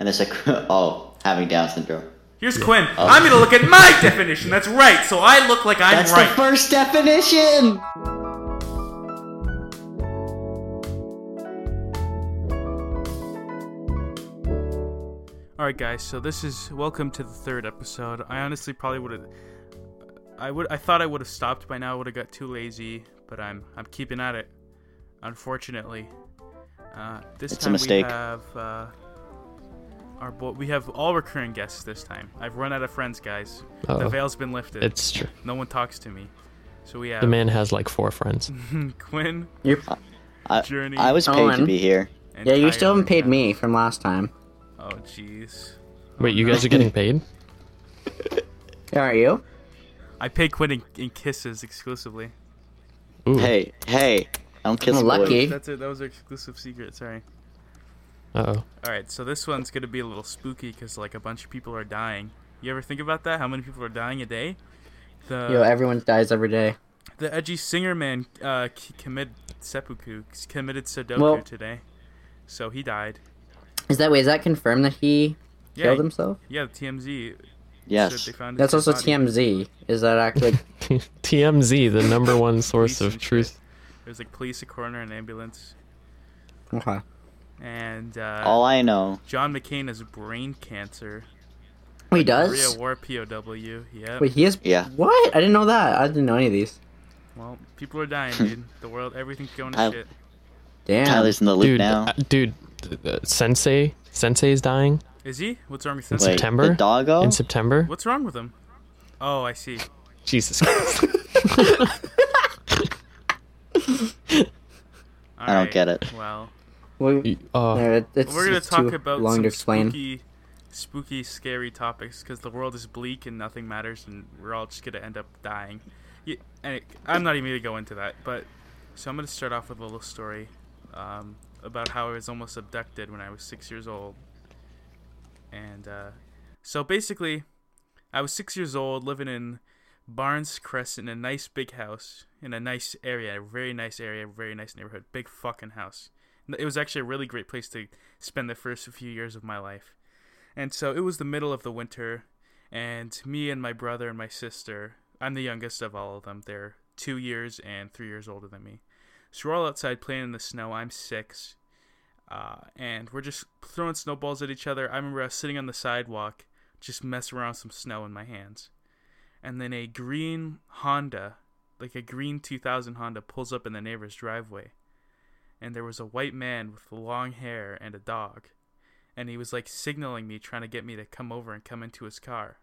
And it's like, oh, having Down syndrome. Here's Quinn. I'm gonna look at my definition. That's right. So I look like I'm That's right. That's the first definition. All right, guys. So this is welcome to the third episode. I honestly probably would have. I would. I thought I would have stopped by now. I would have got too lazy, but I'm. I'm keeping at it. Unfortunately, uh, this It's a time mistake. we have. Uh, our bo- we have all recurring guests this time. I've run out of friends, guys. The Uh-oh. veil's been lifted. It's true. no one talks to me. So we have The man has like four friends. Quinn, You're, I, Journey. I was paid to be here. and yeah, you still haven't paid me from last time. Oh, jeez. Wait, you guys are getting paid? Are you? I pay Quinn in, in kisses exclusively. Ooh. Hey, hey, I don't kiss Oh, boys. lucky. That's it. That was our exclusive secret. Sorry. Uh oh. All right, so this one's gonna be a little spooky because like a bunch of people are dying. You ever think about that? How many people are dying a day? The Yo, everyone dies every day. the edgy singer man uh, c- committed seppuku committed Sudoku Well- today, so he died. Is that way? Is that confirmed that he Yeah, killed himself? yeah. TMZ. Yes. said That's also body. TMZ. Is that actually? TMZ, the number one source of truth. There's like police, a coroner, an ambulance, okay. And uh, All I know. John McCain has brain cancer. Wait, he Korea does? War POW. Yep. Wait, he has. Yeah. What? I didn't know that. I didn't know any of these. Well, people are dying, dude. The world, everything's going to I- shit. Damn. Tyler's in the loop Dude, now. uh, dude, th- th- Sensei, is dying Is he? What's wrong with in him? Wait, September? the doggo? in September. What's wrong with him? Oh, I see. Jesus Christ. I don't get it. Well, We, Uh, no, it- it's, we're gonna talk about long some spooky, spooky, scary topics because the world is bleak and nothing matters, and we're all just gonna end up dying. Yeah, and it, I'm not even gonna go into that, but so I'm gonna start off with a little story um, about how I was almost abducted when I was six years old. And uh, so basically, I was six years old, living in Barnes Crescent, in a nice big house in a nice area, a very nice area, a very nice neighborhood, big fucking house. It was actually a really great place to spend the first few years of my life. And so it was the middle of the winter, and me and my brother and my sister, I'm the youngest of all of them. They're two years and three years older than me. So we're all outside playing in the snow. I'm six. Uh, and we're just throwing snowballs at each other. I remember I was sitting on the sidewalk, just messing around with some snow in my hands. And then a green Honda, like a green 2000 Honda, pulls up in the neighbor's driveway. And there was a white man with long hair and a dog. And he was like signaling me, trying to get me to come over and come into his car.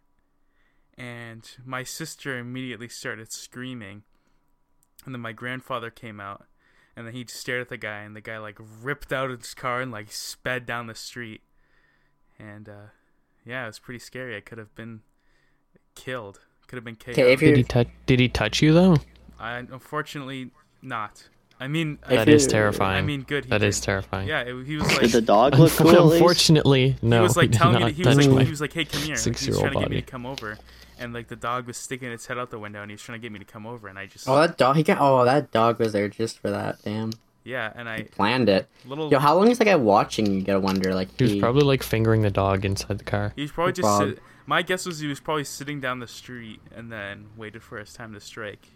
And my sister immediately started screaming. And then my grandfather came out and then he just stared at the guy and the guy like ripped out his car and like sped down the street and uh yeah it was pretty scary i could have been killed could have been KO'd. Okay, if did you're he touch? Did he touch you though? i unfortunately not i mean If That is you- terrifying. i mean good he that did. is terrifying. yeah it, he was Did the dog look cool at? Unfortunately, no. he was like did telling me he was like my he was like hey come here he was six-year-old trying to get me to come over and like the dog was sticking its head out the window and he was trying to get me to come over and i just Oh, that dog. He got. Oh, that dog was there just for that. Damn. yeah and i Planned it. little Yo, how long is that guy watching? You gotta wonder. Like He was probably like fingering the dog inside the car. He's was probably just. Bob. Sit, my guess was he was probably sitting down the street and then waited for his time to strike.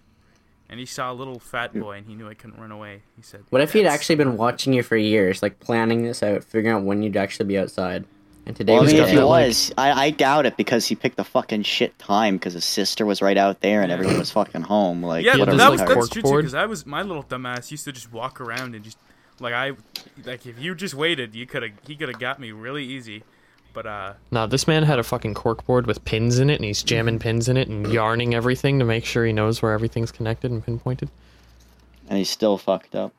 And he saw a little fat boy and he knew I couldn't run away. He said, What if he'd actually been watching you for years, like planning this out, figuring out when you'd actually be outside? And today Well, I mean, if he got that, like- was, I, I doubt it because he picked the fucking shit time because his sister was right out there and everyone was fucking home. Like, Yeah, what Yeah, a that was that's true too. Because I was my little dumbass used to just walk around and just like I like if you just waited, you could have he could have got me really easy. But uh, No, this man had a fucking corkboard with pins in it, and he's jamming pins in it and yarning everything to make sure he knows where everything's connected and pinpointed. and he's still fucked up.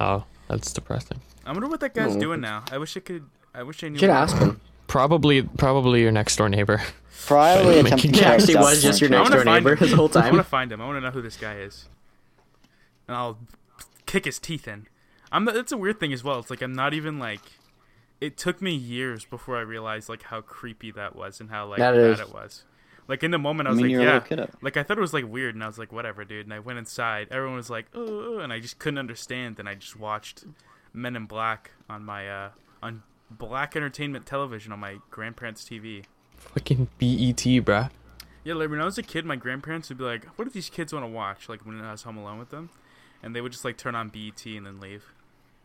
Oh, that's depressing. I wonder what that guy's Oh. doing now. I wish I could. I wish I knew. You should ask him. Probably, probably your next door neighbor. Probably Making attempting He to actually was just your I next kid. want door to find neighbor him. this whole I want time. to find him. I want to know who this guy is, and I'll kick his teeth in. I'm. Not, it's a weird thing as well. It's like I'm not even like. It took me years before I realized like how creepy that was and how like That bad is. it was. Like in the moment, I I was mean, like, you're a yeah. little kiddo. Like I thought it was like weird, and I was like, whatever, dude. And I went inside. Everyone was like, oh, oh," and I just couldn't understand. And I just watched Men in Black on my uh on Black Entertainment Television on my grandparents' TV. Fucking BET, bruh. Yeah, like when I was a kid, my grandparents would be like, "What do these kids want to watch?" Like when I was home alone with them, and they would just like turn on BET and then leave.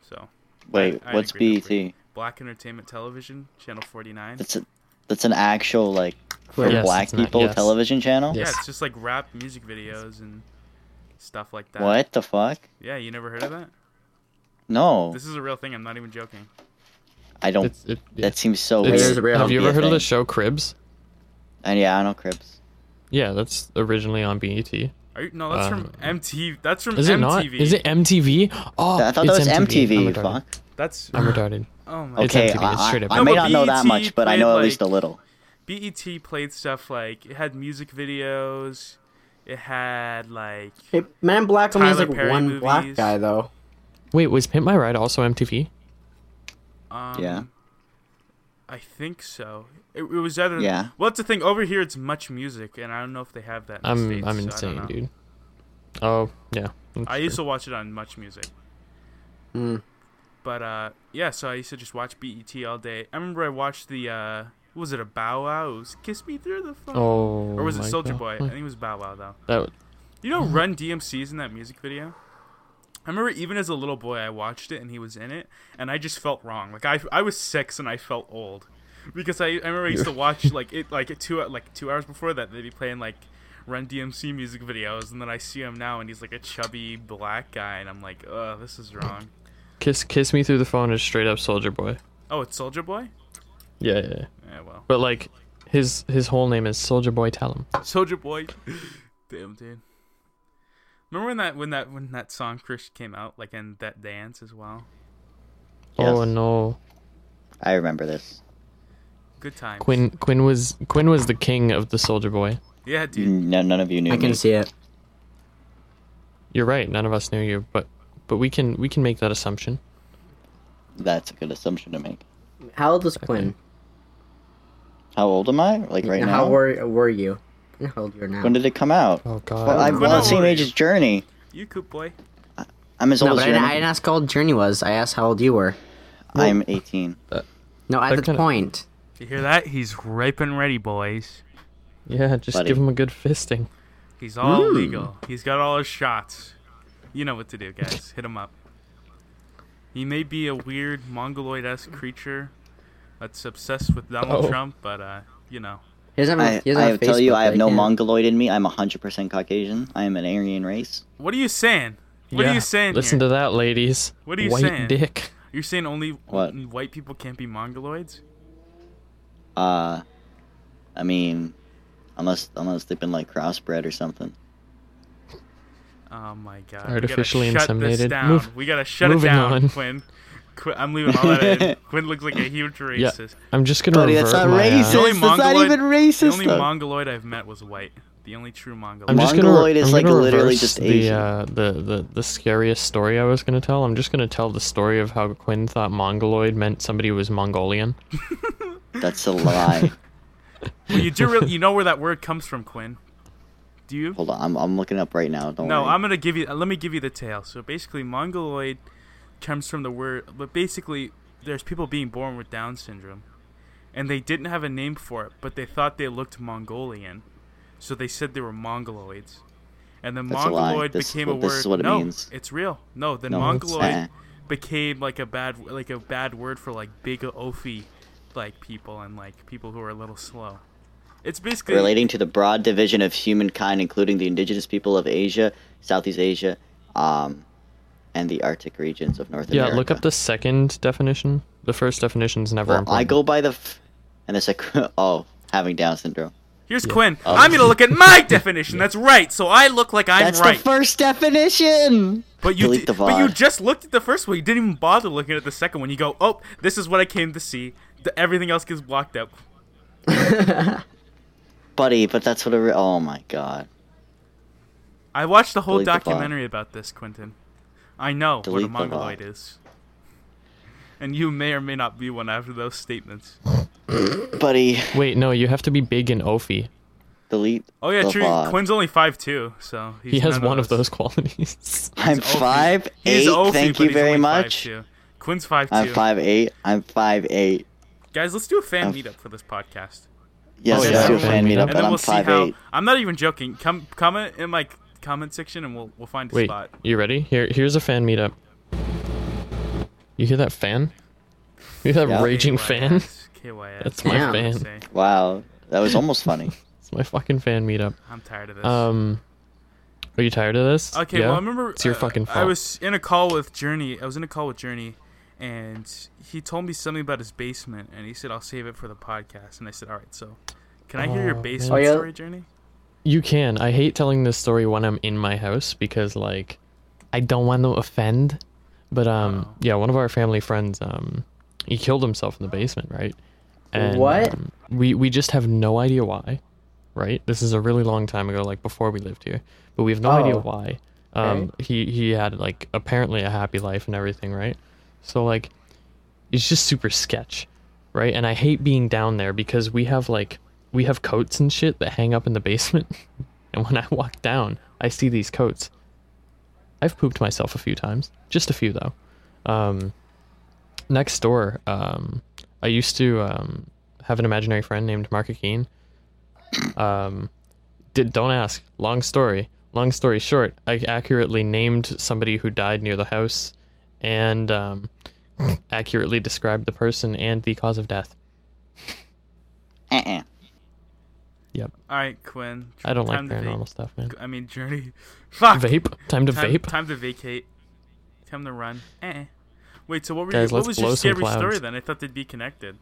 So Wait, I had a what's great BET? Black Entertainment Television, channel forty nine. That's a, that's an actual like for Yes, black it's an- people yes. television channel. Yeah, it's just like rap music videos and stuff like that. What the fuck? Yeah, you never heard of that? No, This is a real thing. I'm not even joking. I don't. It's, it, yeah. That seems so It's- weird. is have you ever a heard of the show Cribs? And yeah, I know Cribs. Yeah, that's originally on BET. Are you, no, that's from Um, MTV. That's from Is it MTV. not? Is it MTV? Oh, I thought it's that was MTV. I'm fuck. That's I'm retarded. Oh my. Okay, MTV, it's I, straight up I, I No, may but not know that much, but I know played, at least a little. BET played stuff like it had music videos. It had like Hey, Man Black only has like Perry one black guy though. Wait, was Pimp My Ride also MTV? um, Yeah. I think so. It, it was either Yeah. Well, that's the thing. Over here, it's much music, and I don't know if they have that. In I'm States, I'm so insane, don't dude. Oh yeah. that's I used to watch it on Much Music. Hmm. But uh, yeah, so I used to just watch BET all day. I remember I watched the uh, what was it a Bow Wow? It was Kiss Me Through the Phone. Oh. or was it Soldier God. Boy? I think it was Bow Wow though. That You know, Run DMC's in that music video. I remember even as a little boy, I watched it and he was in it, and I just felt wrong. Like I, I was six and I felt old because I, I remember I used to watch like it like two like two hours before that they'd be playing like Run DMC music videos, and then I see him now and he's like a chubby black guy, and I'm like, oh, this is wrong. Kiss kiss me through the phone is straight up Soulja Boy. Oh, it's Soulja Boy. Yeah, yeah, yeah. Yeah, well, But like his his whole name is Soulja Boy Tell 'Em. Soulja Boy. Damn, dude. Remember when that when that when that song Chris came out, like in that dance as well. Oh no. I remember this. Good times. Quinn Quinn was Quinn was the king of the Soulja Boy. Yeah, dude. No, none of you knew I can see it. You're right, none of us knew you, but but we can we can make that assumption. That's a good assumption to make. How old is Quinn? How old am I? Like right How now? How were were you? How old you are now? When did it come out? Oh god. Well, I'm When on the same age as Journey. You coop boy. I'm as no, old but as I didn't, I Journey. didn't ask how old Journey was. I asked how old you were. I'm 18. No, at the kinda- point. You hear that? He's ripe and ready, boys. yeah, just Buddy. give him a good fisting. He's all Mm. legal. He's got all his shots. You know what to do, guys. Hit him up. He may be a weird mongoloid-esque creature that's obsessed with Donald Oh. Trump, but uh, you know. He doesn't have, a- I, he doesn't I have tell you, I have but no he mongoloid in me. I'm 100% Caucasian. I am an Aryan race. What are you saying? What yeah. are you saying Listen here? to that, ladies. What are you White saying? dick. You're saying only What? white people can't be mongoloids? Uh, I mean, unless unless they've been like crossbred or something. Oh my god. Artificially we gotta shut this inseminated. down. Move- we gotta shut it moving down, on. Quinn. Qu- I'm leaving all that in. Quinn looks like a huge racist. Yeah. racist. I'm just gonna Buddy, revert that's not my, uh, racist. The only It's not even racist, The only though. mongoloid I've met was white. The only true mongoloid. I'm just gonna, Mongoloid is I'm like gonna literally reverse just the, Asian. uh, the the the scariest story I was gonna tell. I'm just gonna tell the story of how Quinn thought Mongoloid meant somebody was Mongolian. That's a lie. Well, you do really, you know where that word comes from, Quinn? Do you? Hold on, I'm, I'm looking up right now. Don't No, worry. I'm gonna give you. Let me give you the tale. So basically, mongoloid comes from the word, but basically, there's people being born with Down syndrome, and they didn't have a name for it, but they thought they looked Mongolian, so they said they were mongoloids, and then That's a mongoloid This became a word. this is what it no, means. it's real. No, the No, mongoloid became like a bad, like a bad word for like big oafy, like people and like people who are a little slow. It's basically relating to the broad division of humankind, including the indigenous people of Asia, Southeast Asia, um, and the Arctic regions of North Yeah, America. Yeah, look up the second definition. The first definition's never Well, important. I go by the, f- and it's like, oh, having Down syndrome. Here's Yeah. Quinn. Oh. I'm gonna look at my definition. That's right. So I look like I'm That's right. the first definition. but you delete di- the but you just looked at the first one. You didn't even bother looking at the second one. You go, oh, this is what I came to see. The, everything else gets blocked out. buddy. But that's what. It re- oh my god. I watched the whole Delete the documentary about this, Quentin. I know Delete what a the mongoloid is. And you may or may not be one after those statements. Buddy, Wait, no, you have to be big and oafy. delete. Oh yeah, the true. VOD. Quinn's only five two, so he's he has one of those qualities. I'm He's five He's eight. Ophi, Thank you very much. 5'2". Quinn's five I'm two. five eight. I'm five eight. Guys, let's do a fan I'm- meetup for this podcast. Yes, Oh, let's yeah, do a fan fan meetup. meetup, and but then I'm we'll see how. eight. I'm not even joking. Come comment in my comment section, and we'll we'll find a Wait, spot. you ready? Here, here's a fan meetup. You hear that fan? You hear that Yeah. raging fan? KYS, KYS. That's my Damn. fan. Wow, that was almost funny. It's my fucking fan meetup. I'm tired of this. Um, are you tired of this? Okay, Yeah? well, I remember It's your uh, fucking I was in a call with Journey. I was in a call with Journey, and he told me something about his basement, and he said I'll save it for the podcast. And I said, all right. So, can I hear your Oh, basement man. Oh, yeah. story, Journey? You can. I hate telling this story when I'm in my house because like I don't want to offend. But um Oh. yeah, one of our family friends um he killed himself in the basement, right? And, what? um, we we just have no idea why, right? This is a really long time ago, like before we lived here, but we have no idea Oh. why. Um, he he had like apparently a happy life and everything, right? So like, it's just super sketch, right? And I hate being down there because we have like we have coats and shit that hang up in the basement, and when I walk down, I see these coats. I've pooped myself a few times, just a few though. Um, next door, um, I used to um, have an imaginary friend named Mark Akeen. Um, did don't ask. Long story. Long story short, I accurately named somebody who died near the house, and um, accurately describe the person and the cause of death. Uh-uh. Yep. All right, Quinn. I don't like paranormal vape. stuff, man. I mean, Journey. Fuck. Vape. Time to Time, vape. time to vacate. Time to run. Eh. Wait. So what were Guys, you, what was your some scary story then? I thought they'd be connected.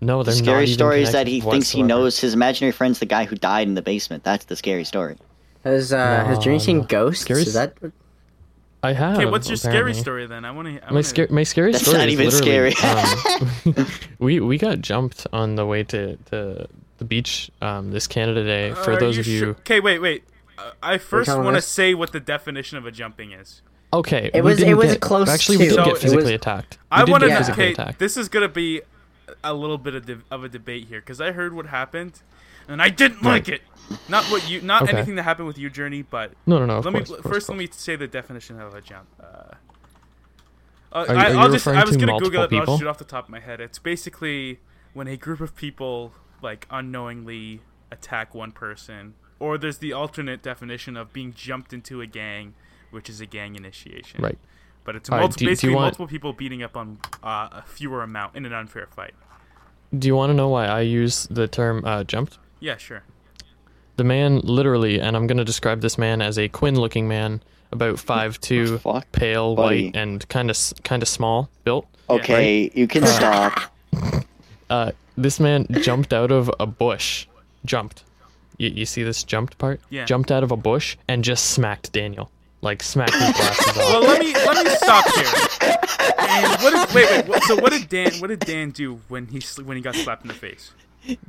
No, The they're not scary even story is that he connected thinks he knows his imaginary friend's the guy who died in the basement. That's the scary story. Has uh has No, Journey seen no. ghosts? Scary Is that I have. Okay, what's your scary story then? I want to. My scary, my scary That's story not is even scary. um, we we got jumped on the way to, to the beach um, this Canada Day. For Are those of you, Okay, wait, wait. Uh, I first want to say what the definition of a jumping is. okay, It was- it was get- close Actually, we did So get it was- physically attacked. We I want to. physically Okay, attacked. this is gonna be a little bit of, de- of a debate here because I heard what happened, and I didn't like it. Not what you, not Okay. anything that happened with you, Journey, but No, no, no. Let course, me course, first of let me say the definition of a jump. Uh, uh, Are I, are I'll just I was gonna Google it, I'll shoot off the top of my head. It's basically when a group of people like unknowingly attack one person, or there's the alternate definition of being jumped into a gang, which is a gang initiation. Right. But it's All right, multi- do- do you basically want- multiple people beating up on uh, a fewer amount in an unfair fight. Do you want to know why I use the term uh, jumped? Yeah, sure. The man literally, and I'm going to describe this man as a Quinn-looking man, about five two, Fuck, pale, buddy. white, and kind of kind of small built. Okay, you can stop. Uh, this man jumped out of a bush. Jumped. You, you see this jumped part? Yeah. Jumped out of a bush and just smacked Daniel. Like smacked his glasses Well, off. let me let me stop here. And what did, wait, wait. What, so what did Dan what did Dan do when he sl- when he got slapped in the face?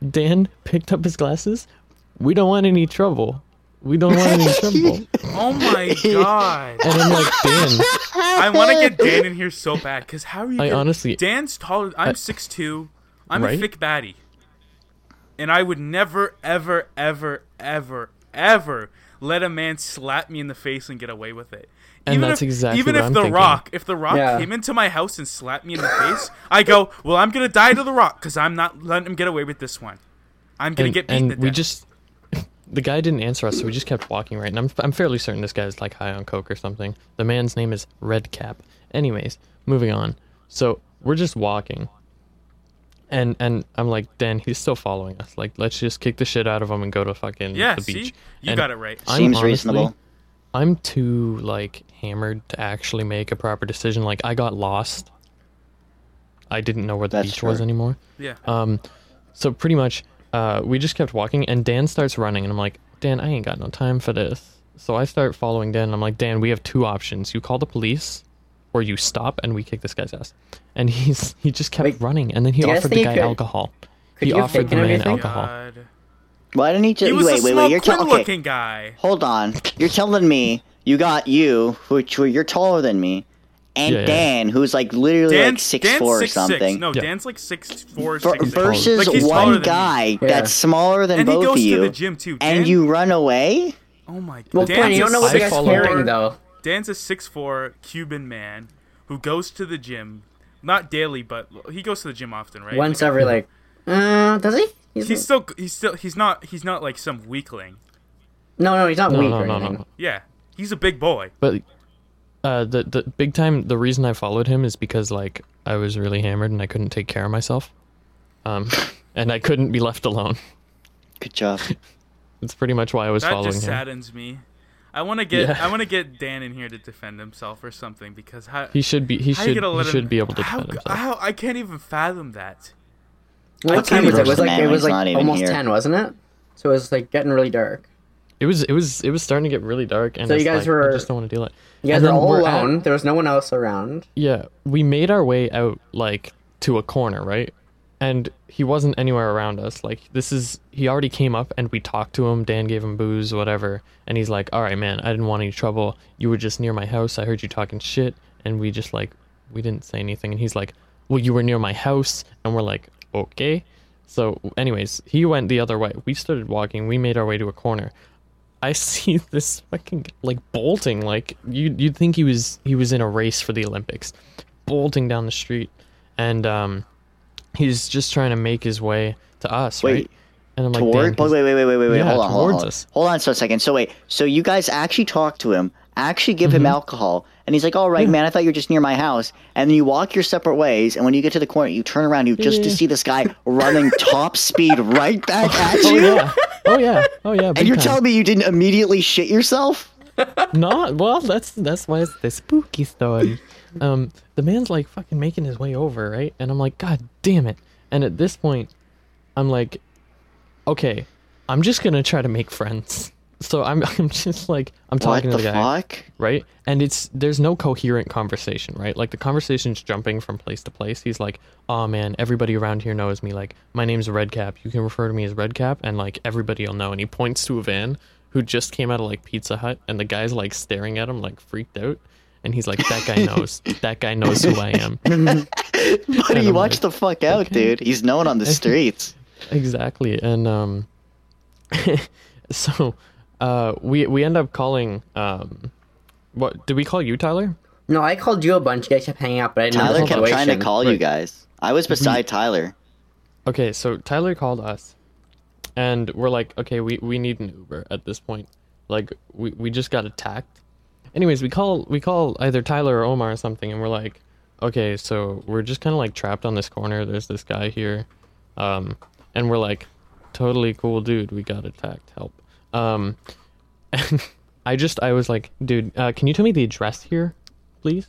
Dan picked up his glasses. We don't want any trouble. We don't want any trouble. Oh my god! And I'm like, Dan, I want to get Dan in here so bad because how are you? I gonna- honestly- Dan's taller. I'm I- six two. I'm Right? a thick baddie, and I would never, ever, ever, ever, ever let a man slap me in the face and get away with it. And even that's if, exactly even what if I'm the thinking. Rock, if the Rock Yeah. came into my house and slapped me in the face, I go, well, I'm gonna die to the Rock because I'm not letting him get away with this one. I'm gonna and, get beaten and to we death. just the guy didn't answer us, so we just kept walking right. And I'm I'm fairly certain this guy's like high on coke or something. The man's name is Redcap. Anyways, moving on. So we're just walking, and and I'm like, Dan, he's still following us. Like, let's just kick the shit out of him and go to fucking yeah, the see, beach. you And got it right. I'm Seems honestly- reasonable. I'm too like hammered to actually make a proper decision. Like, I got lost. I didn't know where the That's beach was anymore. Yeah. Um, so pretty much, uh, we just kept walking, and Dan starts running, and I'm like, Dan, I ain't got no time for this. So I start following Dan, and I'm like, Dan, we have two options: you call the police, or you stop and we kick this guy's ass. And he's he just kept Wait, running, and then he do you guys offered the guy could- alcohol. could He offered the taken man everything? alcohol. God. Why didn't he just He was wait? a Wait, wait. You're telling. Okay, looking guy. hold on. You're telling me you got you, which you're taller than me, and Yeah, yeah. Dan, who's like literally Dan, like six Dan's four or six, six. something. No, Yeah. Dan's like six four, Ver- six, six. versus Like, one guy Yeah. that's smaller than And he both goes of you, to the gym too. Dan, and you run away. Oh my god. Well, Dan's Quinn, you don't know what I the guy's follow- carrying though. Dan's a six four Cuban man who goes to the gym, not daily, but he goes to the gym often, right? Once Like, every like, uh, does he? He's, he's still he's still he's not he's not like some weakling. no, no, he's not No, weak no, or no, anything. no. Yeah, he's a big boy. But uh, the the big time the reason I followed him is because like I was really hammered and I couldn't take care of myself, um, and I couldn't be left alone. Good job. That's pretty much why I was That following him. That just him. saddens me. I want to get Yeah. I want to get Dan in here to defend himself or something because how He should be he should he let him- should be able to how, defend himself. How I can't even fathom that. What time was it? It was like it was when he's not like almost here. ten, wasn't it? So it was like getting really dark. It was it was it was starting to get really dark and So you guys like, were- I just don't want to deal it. You guys And were all we're at- alone. There was no one else around. Yeah, we made our way out like to a corner, right? And he wasn't anywhere around us. Like this is he already came up and we talked to him. Dan gave him booze, whatever. And he's like, "All right, man, I didn't want any trouble. You were just near my house. I heard you talking shit." And we just like we didn't say anything. And he's like, "Well, you were near my house." And we're like, "Okay." So, anyways, he went the other way. We started walking. We made our way to a corner. I see this fucking like bolting like you you'd think he was he was in a race for the Olympics, bolting down the street, and um, he's just trying to make his way to us, Wait, right? And I'm like, Toward? "Damn, Wait, wait, wait, wait, wait, wait, wait. Yeah, hold on, hold on, hold on. Hold on for a second. So wait, so you guys actually talk to him, actually give him mm-hmm. alcohol, and he's like, "All right, man, I thought you were just near my house." And then you walk your separate ways, and when you get to the corner, you turn around, you just to see this guy running top speed right back at oh, you. Oh yeah, oh yeah, oh yeah. And you're telling me you didn't immediately shit yourself? not well. That's that's why it's the spooky story. Um, the man's like fucking making his way over, right? And I'm like, God damn it! And at this point, I'm like, okay, I'm just gonna try to make friends. So I'm I'm just like I'm talking the to the guy, fuck? right? And it's there's no coherent conversation, right? Like the conversation's jumping from place to place. He's like, "Oh man, everybody around here knows me. Like my name's Redcap. You can refer to me as Redcap, and like everybody'll know." And he points to a van who just came out of like Pizza Hut, and the guy's like staring at him like freaked out. And he's like, "That guy knows. that guy knows who I am." Buddy, I'm watch like, the fuck out, okay. dude. He's known on the streets. exactly and um so uh we we end up calling um what did we call you tyler No, I called you a bunch. You guys kept hanging out, but I didn't Tyler the kept trying to situation. call you guys. I was beside Tyler. okay so tyler called us and we're like okay we we need an uber at this point like we we just got attacked anyways we call we call either tyler or omar or something and we're like okay so we're just kind of like trapped on this corner there's this guy here um and we're like totally cool dude we got attacked help um and i just i was like dude uh, can you tell me the address here please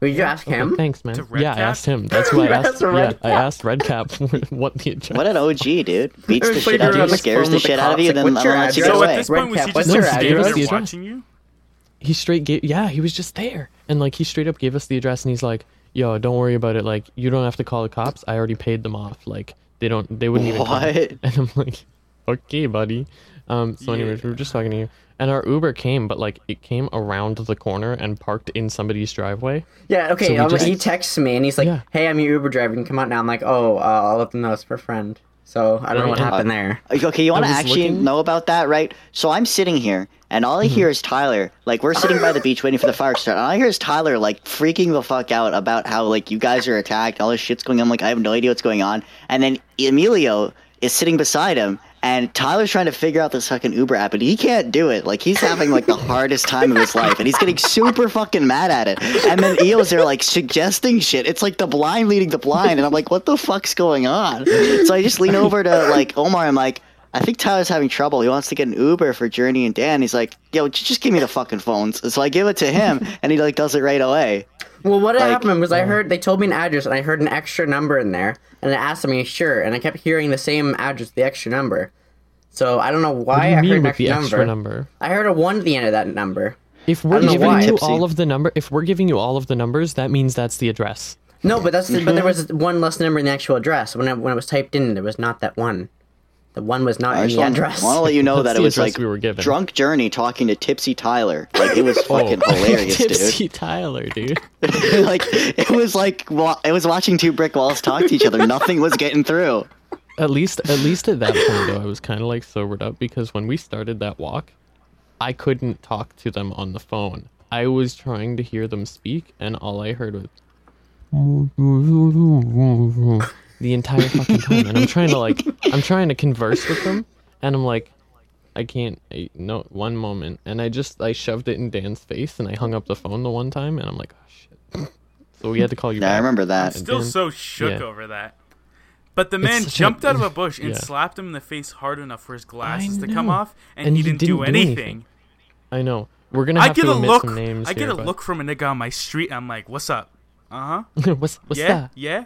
Would you ask Okay, him? thanks man To yeah i asked him that's why i That's asked yeah Redcap. i asked redcap what the address What an OG, dude. Beats the shit out of you're you, on the scares the the shit out of you, then what's lets you address? go So away. at this point, was he just what's your standing address? there The address? watching you? He straight gave yeah he was just there and like he straight up gave us the address and he's like yo don't worry about it like you don't have to call the cops i already paid them off like they don't they wouldn't even come." What? and i'm like okay buddy um so anyways we were just talking to you and our uber came but like it came around the corner and parked in somebody's driveway Yeah, okay. So um, just- he texts me and he's like, Yeah. "Hey, I'm your Uber driver. You can come out now." I'm like, "Oh, uh, I'll let them know it's for a friend." So I don't know what happened there. Okay, you want to actually looking- know about that, right? So I'm sitting here, and all I Mm-hmm. hear is Tyler. Like we're sitting by the beach waiting for the fire to start. And all I hear is Tyler like freaking the fuck out about how like you guys are attacked. All this shit's going on. I'm like I have no idea what's going on. And then Emilio is sitting beside him, and Tyler's trying to figure out this fucking Uber app, and he can't do it. Like he's having like the hardest time of his life, and he's getting super fucking mad at it. And then Eels are like suggesting shit. It's like the blind leading the blind, and I'm like, what the fuck's going on? So I just lean over to like Omar. I'm like. I think Tyler's having trouble. He wants to get an Uber for Journey and Dan. He's like, "Yo, just give me the fucking phones." So I give it to him, and he like does it right away. Well, what Like- happened was I uh-huh. heard they told me an address and I heard an extra number in there, and it asked me sure?" And I kept hearing the same address, the extra number. So I don't know why what do you I mean heard an with extra, the number. extra number I heard a one at the end of that number. if we're giving why. you Tipsy. all of the number if we're giving you all of the numbers that means that's the address No, but that's the, but there mm-hmm. was one less number in the actual address. When it, when it was typed in, there was not that one. The one was not I in just the want, address. want to let you know that it was like we were given. drunk Journey talking to Tipsy Tyler. Like it was fucking oh. hilarious, dude. Oh, tipsy tyler dude like it was like wa- it was watching two brick walls talk to each other. Nothing was getting through. At least, at least at that point, though, I was kind of like sobered up because when we started that walk, I couldn't talk to them on the phone I was trying to hear them speak, and all I heard was the entire fucking time. And I'm trying to like, I'm trying to converse with them, and I'm like, I can't. I, no, one moment, and I just I shoved it in Dan's face, and I hung up the phone the one time, and I'm like, oh shit. So we had to call you. Yeah, I remember that. I'm Still Dan- so shook yeah. over that. But the man such a- jumped out of a bush and yeah. slapped him in the face hard enough for his glasses to come off, and, And he, he didn't, do didn't do anything. anything. I know. We're gonna I have get to a omit look. some names I get here, a but- look from a nigga on my street. And I'm like, "What's up? Uh huh. what's what's yeah, that? yeah."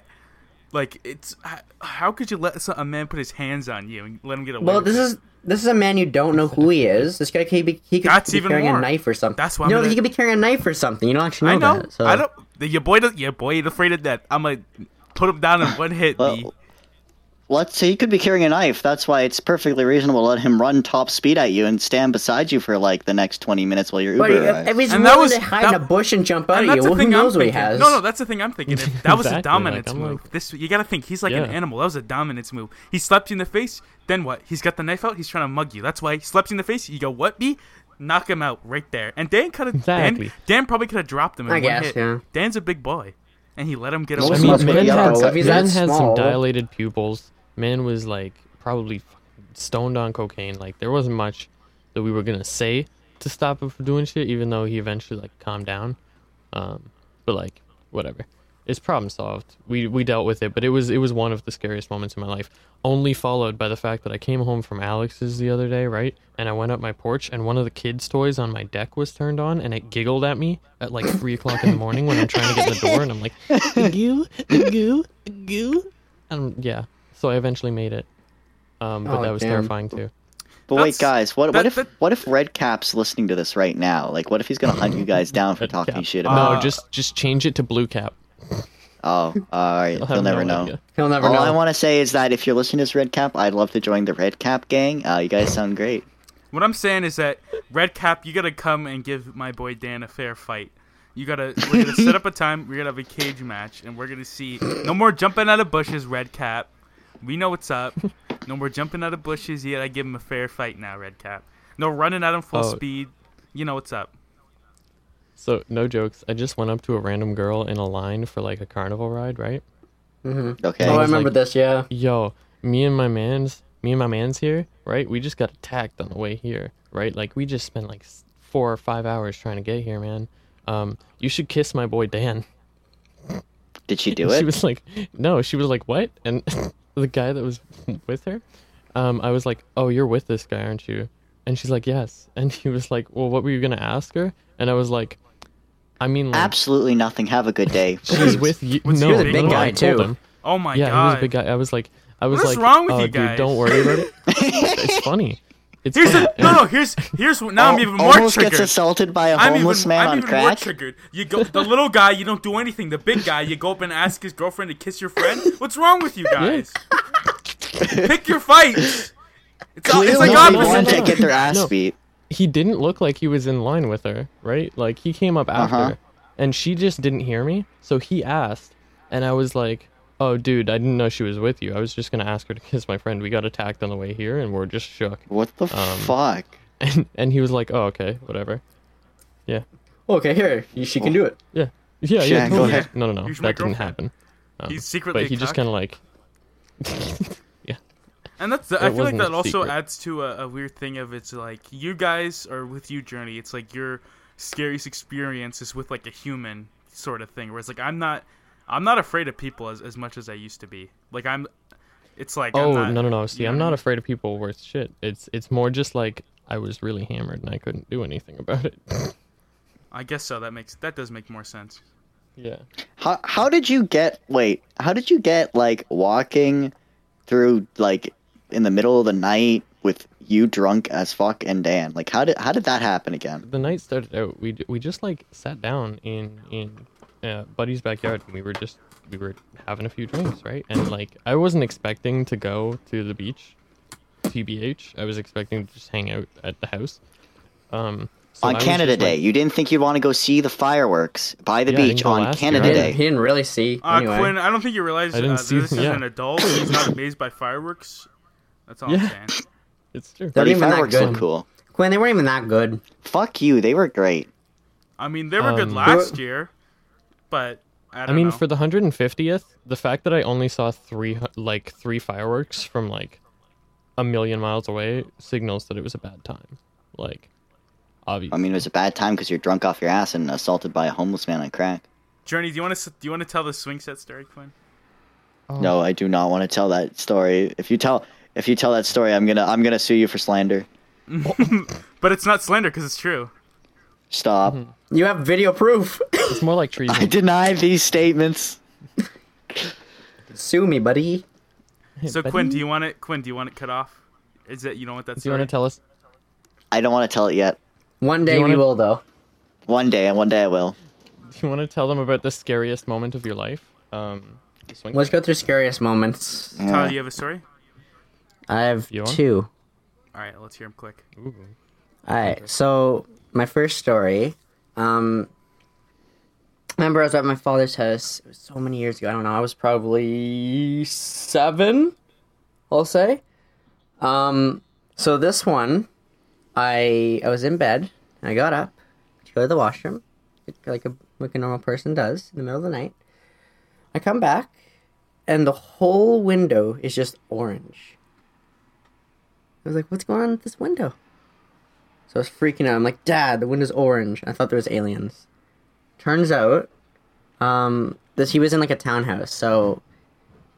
Like it's how could you let a man put his hands on you and let him get away? Well, this it? is this is a man you don't know who he is. This guy could be he could That's be carrying more. a knife or something. That's why I'm no, gonna- he could be carrying a knife or something. You don't actually know, I know. that. So. I don't. Your boy, your boy ain't afraid of that. I'm gonna put him down in one hit. Well. Let's say he could be carrying a knife. That's why it's perfectly reasonable to let him run top speed at you and stand beside you for like the next twenty minutes while your But Uber if, arrives. if he's And that willing was- to hide in a bush and jump out And at that's you, the well, who thing I'm knows what he thinking. has? No, no, that's the thing I'm thinking. If that was a Exactly, like, dominance I'm move. like- This you gotta think. He's like an animal. That was a dominance move. He slapped you in the face. Then what? He's got the knife out. He's trying to mug you. That's why he slaps you in the face. You go, what? B? Knock him out right there. And Dan could have. Exactly. Dan, Dan probably could have dropped him in I one guess, hit. yeah. Dan's a big boy, and he let him get away. I mean, must man be had, up, if he's man that had some dilated pupils. Man was like probably stoned on cocaine. Like there wasn't much that we were gonna say to stop him from doing shit, even though he eventually like calmed down. Um, but like whatever, it's problem solved. We we dealt with it, but it was it was one of the scariest moments in my life. Only followed by the fact that I came home from Alex's the other day, right? And I went up my porch, and one of the kids' toys on my deck was turned on, and it giggled at me at like three o'clock in the morning when I'm trying to get in the door, and I'm like, goo, goo, goo. And yeah, so I eventually made it. Um, but Oh, that was damn. terrifying too. but That's- wait, guys, what that- what if that- what if Redcap's listening to this right now? Like, what if he's gonna hunt you guys down for Red talking cap. shit about? no, just just change it to blue cap. oh, all right, I'll he'll never no know. idea. He'll never know. All know. I want to say is that if you're listening to this Redcap, I'd love to join the Red Cap gang. Uh, you guys sound great. What I'm saying is that Red Cap, you gotta come and give my boy Dan a fair fight. You gotta we're gonna set up a time. We're gonna have a cage match, and we're gonna see no more jumping out of bushes. Red Cap, we know what's up. No more jumping out of bushes. yet. gotta give him a fair fight now, Red Cap. No running at him full Oh. speed. You know what's up. So no jokes. I just went up to a random girl in a line for like a carnival ride, right? Mm-hmm. Okay. oh, I remember like- this. Yeah. Yo, me and my man's, me and my man's here, right? We just got attacked on the way here, right? Like we just spent like four or five hours trying to get here, man. Um, you should kiss my boy Dan. Did she do it? She was like, no. She was like, what? And the guy that was with her, um, I was like, oh, you're with this guy, aren't you? And she's like, yes. And he was like, well, what were you gonna ask her? And I was like, I mean, like, Absolutely nothing. Have a good day. she's with you. Was he no, the big no, guy, too? him. Oh my yeah, god. Yeah, he was a big guy. I was like, I was What is like, wrong with oh, you dude, don't worry about it. it's funny. It's Here's funny. a, no, no. Here's here's what- now I'm even more almost triggered. gets assaulted by a I'm homeless even, man I'm on even more triggered. You go the little guy, you don't do anything. The big guy, you go up and ask his girlfriend to kiss your friend. What's wrong with you guys? Pick your fights. It's, all, it's Clearly, like they opposite. want to get their ass No. beat. he didn't look like he was in line with her, right? Like he came up after, Uh-huh. and she just didn't hear me. So he asked, and I was like, "Oh, dude, I didn't know she was with you. I was just gonna ask her to kiss my friend. We got attacked on the way here, and we're just shook." What the Um, fuck? And and he was like, "Oh, okay, whatever." Yeah, Okay, here. She can do it. yeah, yeah, yeah. Yeah, go totally. ahead. No, no, no, Use that didn't happen. Um, He's secretly but he a just kind of like, yeah. And that's the, I feel like that also secret. adds to a, a weird thing of it's like you guys are with you journey. It's like your scariest experience is with like a human sort of thing. Whereas like I'm not I'm not afraid of people as, as much as I used to be. Like I'm it's like I'm oh not- no, no, no. See, you know I'm what not afraid of people worth shit. It's it's more just like I was really hammered and I couldn't do anything about it. I guess so. That makes that does make more sense. yeah. How how did you get? Wait, how did you get like walking through like in the middle of the night with you drunk as fuck and Dan? Like how did how did that happen again? the night started out we we just like sat down in in uh, buddy's backyard and we were just we were having a few drinks right and like i wasn't expecting to go to the beach tbh i was expecting to just hang out at the house um so on was Canada just, like- Day, you didn't think you'd want to go see the fireworks by the Yeah, beach on last year Canada Day. didn't, he didn't really see. Uh, anyway. Quinn, I don't think you realize I uh, see- this is yeah. an adult. He's not amazed by fireworks. That's all Yeah. I'm saying. it's true They're Buddy, even that fireworks good. look cool. Quinn, they weren't even that good. Fuck you, they were great. I mean, they were good Um, last year, but I don't I mean, know. for the 150th, the fact that I only saw three like three fireworks from like a million miles away signals that it was a bad time. Like, obviously. I mean, it was a bad time because you're drunk off your ass and assaulted by a homeless man on crack. Journey, do you want to do you want to tell the swing set story, Quinn? Oh. No, I do not want to tell that story. If you tell, if you tell that story, I'm gonna, I'm gonna sue you for slander. But it's not slander because it's true. Stop. Mm-hmm. You have video proof. It's more like treason. I deny these statements. Sue me, buddy. So Quinn, do you want it? Quinn, do you want it cut off? Is that you don't want that Do you want to tell us? I don't want to tell it yet. One day you we wanna- will, though. One day, and one day I will. Do you want to tell them about the scariest moment of your life? Um, the swing Let's go through scariest moments. Tyler, do you have a story? I have You want? two. All right, let's hear him quick. Ooh. Alright, so my first story, um remember I was at my father's house, it was so many years ago, I don't know, I was probably seven, I'll say. Um so this one, I I was in bed, and I got up to go to the washroom, like a like a normal person does in the middle of the night. I come back, and the whole window is just orange. I was like, what's going on with this window? So I was freaking out. I'm like, Dad, the window's orange. I thought there was aliens. Turns out, um, that he was in like a townhouse. So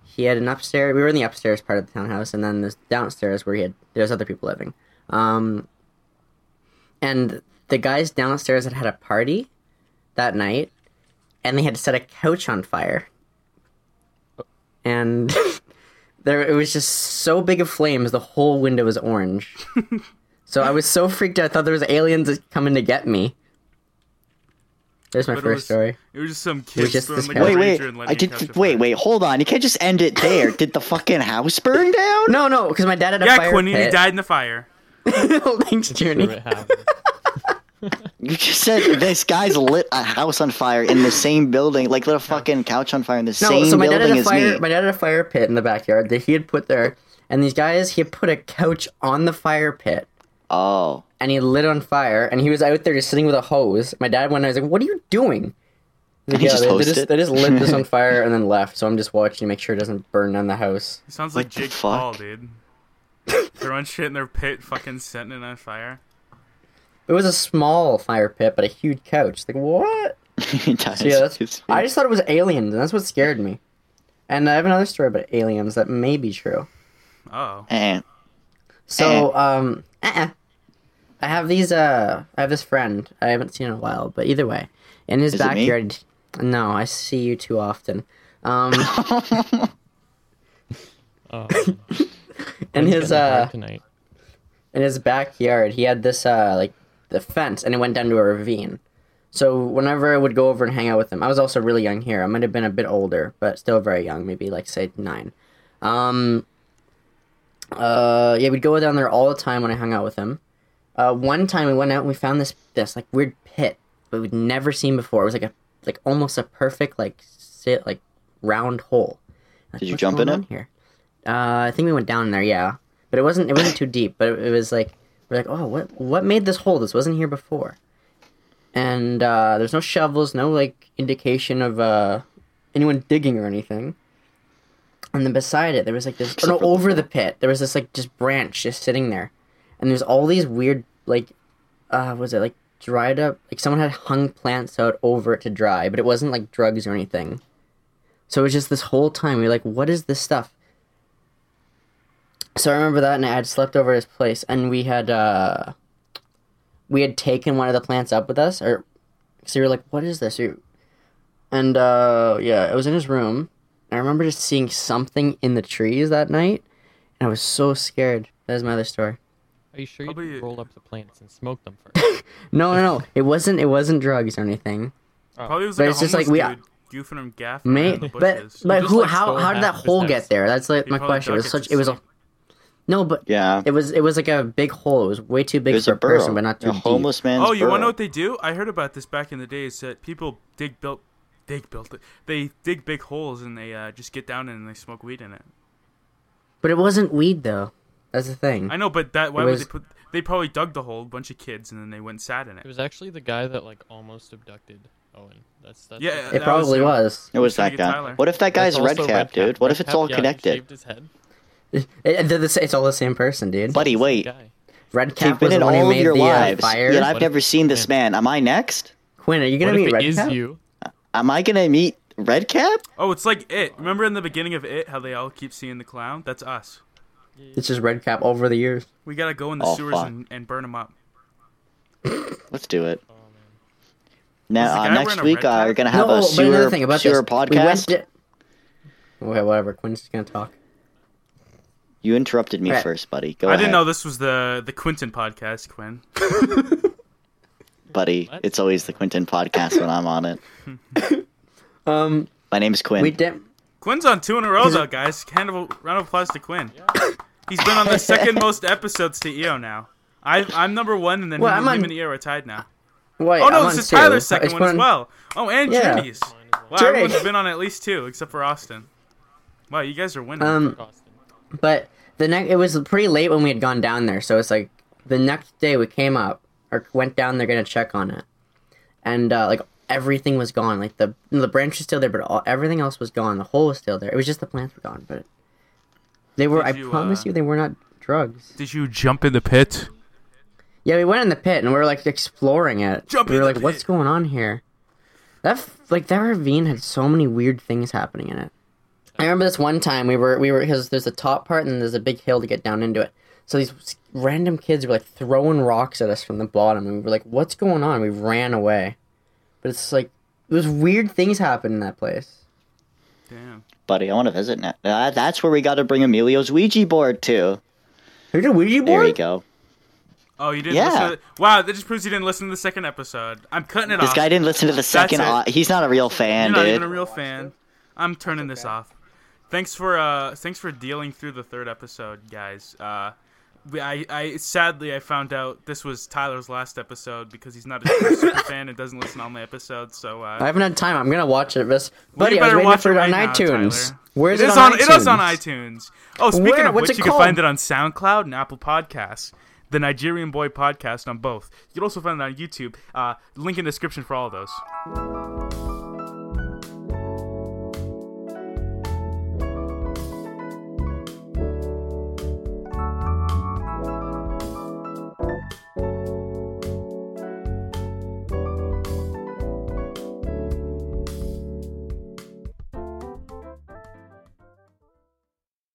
he had an upstairs. We were in the upstairs part of the townhouse, and then this downstairs where he had there's other people living. Um, and the guys downstairs had had a party that night, and they had set a couch on fire. And there, it was just so big of flames. The whole window was orange. So I was so freaked out. I thought there was aliens coming to get me. There's my But it first was- story. It was just some kids just throwing this like Wait, wait. and I did. catch a Wait, fire. wait. Hold on. You can't just end it there. did the fucking house burn down? No, no, because my dad had a Yeah, fire Quinn, he died in the fire. Thanks, Sure Journey. You just said this guy's lit a house on fire in the same building, like lit a fucking couch on fire in the No, same so my dad building had a as fire. me. My dad had a fire pit in the backyard that he had put there, and these guys he had put a couch on the fire pit, Oh, and he lit on fire, and he was out there just sitting with a hose. My dad went. And I was like, "What are you doing?" He's like, He yeah, just they, they just it? they just lit this on fire and then left. So I'm just watching to make sure it doesn't burn down the house. He sounds like the Jake fuck? Paul, dude. Throwing shit in their pit, fucking setting it on fire. It was a small fire pit, but a huge couch. Like what? So, yeah, that's, His- I just thought it was aliens, and that's what scared me. And I have another story about aliens that may be true. Oh, Eh. So, um, uh-uh. I have these. Uh, I have this friend I haven't seen in a while, but either way, in his Is it me? backyard. No, I see you too often. Um, Oh, in it's his getting hard uh, tonight. in his backyard, he had this uh, like the fence, and it went down to a ravine. So whenever I would go over and hang out with him, I was also really young here. I might have been a bit older, but still very young, maybe like say nine. Um, uh, yeah, we'd go down there all the time when I hung out with him. Uh, one time we went out and we found this this like weird pit, but we'd never seen before. It was like a like almost a perfect like sit like round hole. Like, Did you jump in it?" here? Uh, I think we went down there, yeah, but it wasn't it wasn't too deep. But it, it was like we're like, oh, what what made this hole? This wasn't here before. And uh, there's no shovels, no like indication of uh, anyone digging or anything. And then beside it, there was like this. No, over the pit, there was this like just branch just sitting there, and there's all these weird like, uh, was it like dried up? Like someone had hung plants out over it to dry, but it wasn't like drugs or anything. So it was just this whole time we were like, what is this stuff? So I remember that, and I had slept over at his place, and we had uh, we had taken one of the plants up with us, or so we were like, what is this? And uh, yeah, it was in his room. I remember just seeing something in the trees that night, and I was so scared. That is my other story. Are you sure you Probably- didn't roll up the plants and smoke them first? No, no, no. It wasn't. It wasn't drugs or anything. probably was But like it's a just like homeless we- dude goofing and gaffing May, around the but bushes. but just, who? like, how stole how did that of his hole house. get there? That's like He my probably question. It dug was such. It was a sleep. no, but Yeah. it was it was like a big hole. It was way too It big was for a a person, but not too a deep. homeless man's Oh, you want to know what they do? I heard about this back in the days that people dig built, dig built it. They dig big holes and they uh, just get down in and they smoke weed in it. But it wasn't weed though. That's the thing. I know, but that why It would was- they put? They probably dug the hole, a bunch of kids, and then they went and sat in It it. was actually the guy that like almost abducted Owen. That's that's Yeah, It that probably was, uh, was. It was that guy. Tyler. What if that guy's red also cap, dude? What if it's Redcap, all yeah, he connected? shaved his head. It, it- they're the sa- it's all the same person, dude. Buddy, wait. guy. Red You've Cap been was in the one who all of your the uh, lives, fire. yet I've What never if- seen this man. Am I next? Quinn, are you gonna What if meet it Red is Cap? you? Am I gonna meet Red Cap? Oh, it's like it. Remember in the beginning of it, how they all keep seeing the clown? That's us. It's just Red Cap over the years. We gotta go in the Oh, sewers fuck. and, and burn them up. Let's do it. Oh man. Now, uh, guy next a week, red uh, cap? we're gonna have no, a but sewer, thing about sewer this, we went podcast. to- Okay, whatever. Quinn's gonna talk. You interrupted me Alright. first, buddy. Go I ahead, didn't know this was the the Quinton podcast, Quinn. buddy. What? It's always the Quinton podcast when I'm on it. Um, My name's Quinn. we did. Quinn's on two in a row though, guys. Hand of a round of applause to Quinn. He's been on the second most episodes to EO now. I I'm number one, and then Well, him, I'm on- him and EO are tied now. Wait, Oh no, I'm this is two. Tyler's second It's one as well. Oh, and Yeah. Journey's. Mine as well. Wow, Drake. everyone's been on at least two, except for Austin. Wow, you guys are winning. Um, but the next it was pretty late when we had gone down there, so it's like the next day we came up or went down there gonna check on it, and uh, like everything was gone. Like the the branch was still there, but all, everything else was gone. The hole was still there. It was just the plants were gone, but they were. Did I you, promise uh, you, they were not drugs. Did you jump in the pit? Yeah, we went in the pit and we were like exploring it. Jump we were like, "What's going on here?" That f- like that ravine had so many weird things happening in it. I remember this one time we were we were because there's a top part and there's a big hill to get down into it. So these random kids were like throwing rocks at us from the bottom, and we were like, "What's going on?" We ran away, but it's like those weird things happen in that place. Damn. Buddy. I want to visit now. Uh, that's where we got to bring Emilio's Ouija board to. Here's a Ouija There board. you go. Oh, you didn't Yeah. listen to Wow, that just proves you didn't listen to the second episode. I'm cutting it This off. This guy didn't listen to the second. it. au- he's not a real fan, You're not dude. even a real fan. I'm turning this off. Thanks for uh thanks for dealing through the third episode, guys. Uh we- I, I sadly I found out this was Tyler's last episode because he's not a super, fan and doesn't listen to all my episodes. So uh, I haven't had time. I'm gonna watch it, but buddy, I was waiting watch for it right on now, iTunes. Tyler. Where's it it, is on on iTunes? it is on iTunes. Oh, speaking Where? of What's which, you can find it on SoundCloud and Apple Podcasts. The Nigerian Boy Podcast on both. You can also find it on YouTube. Uh, link in the description for all of those.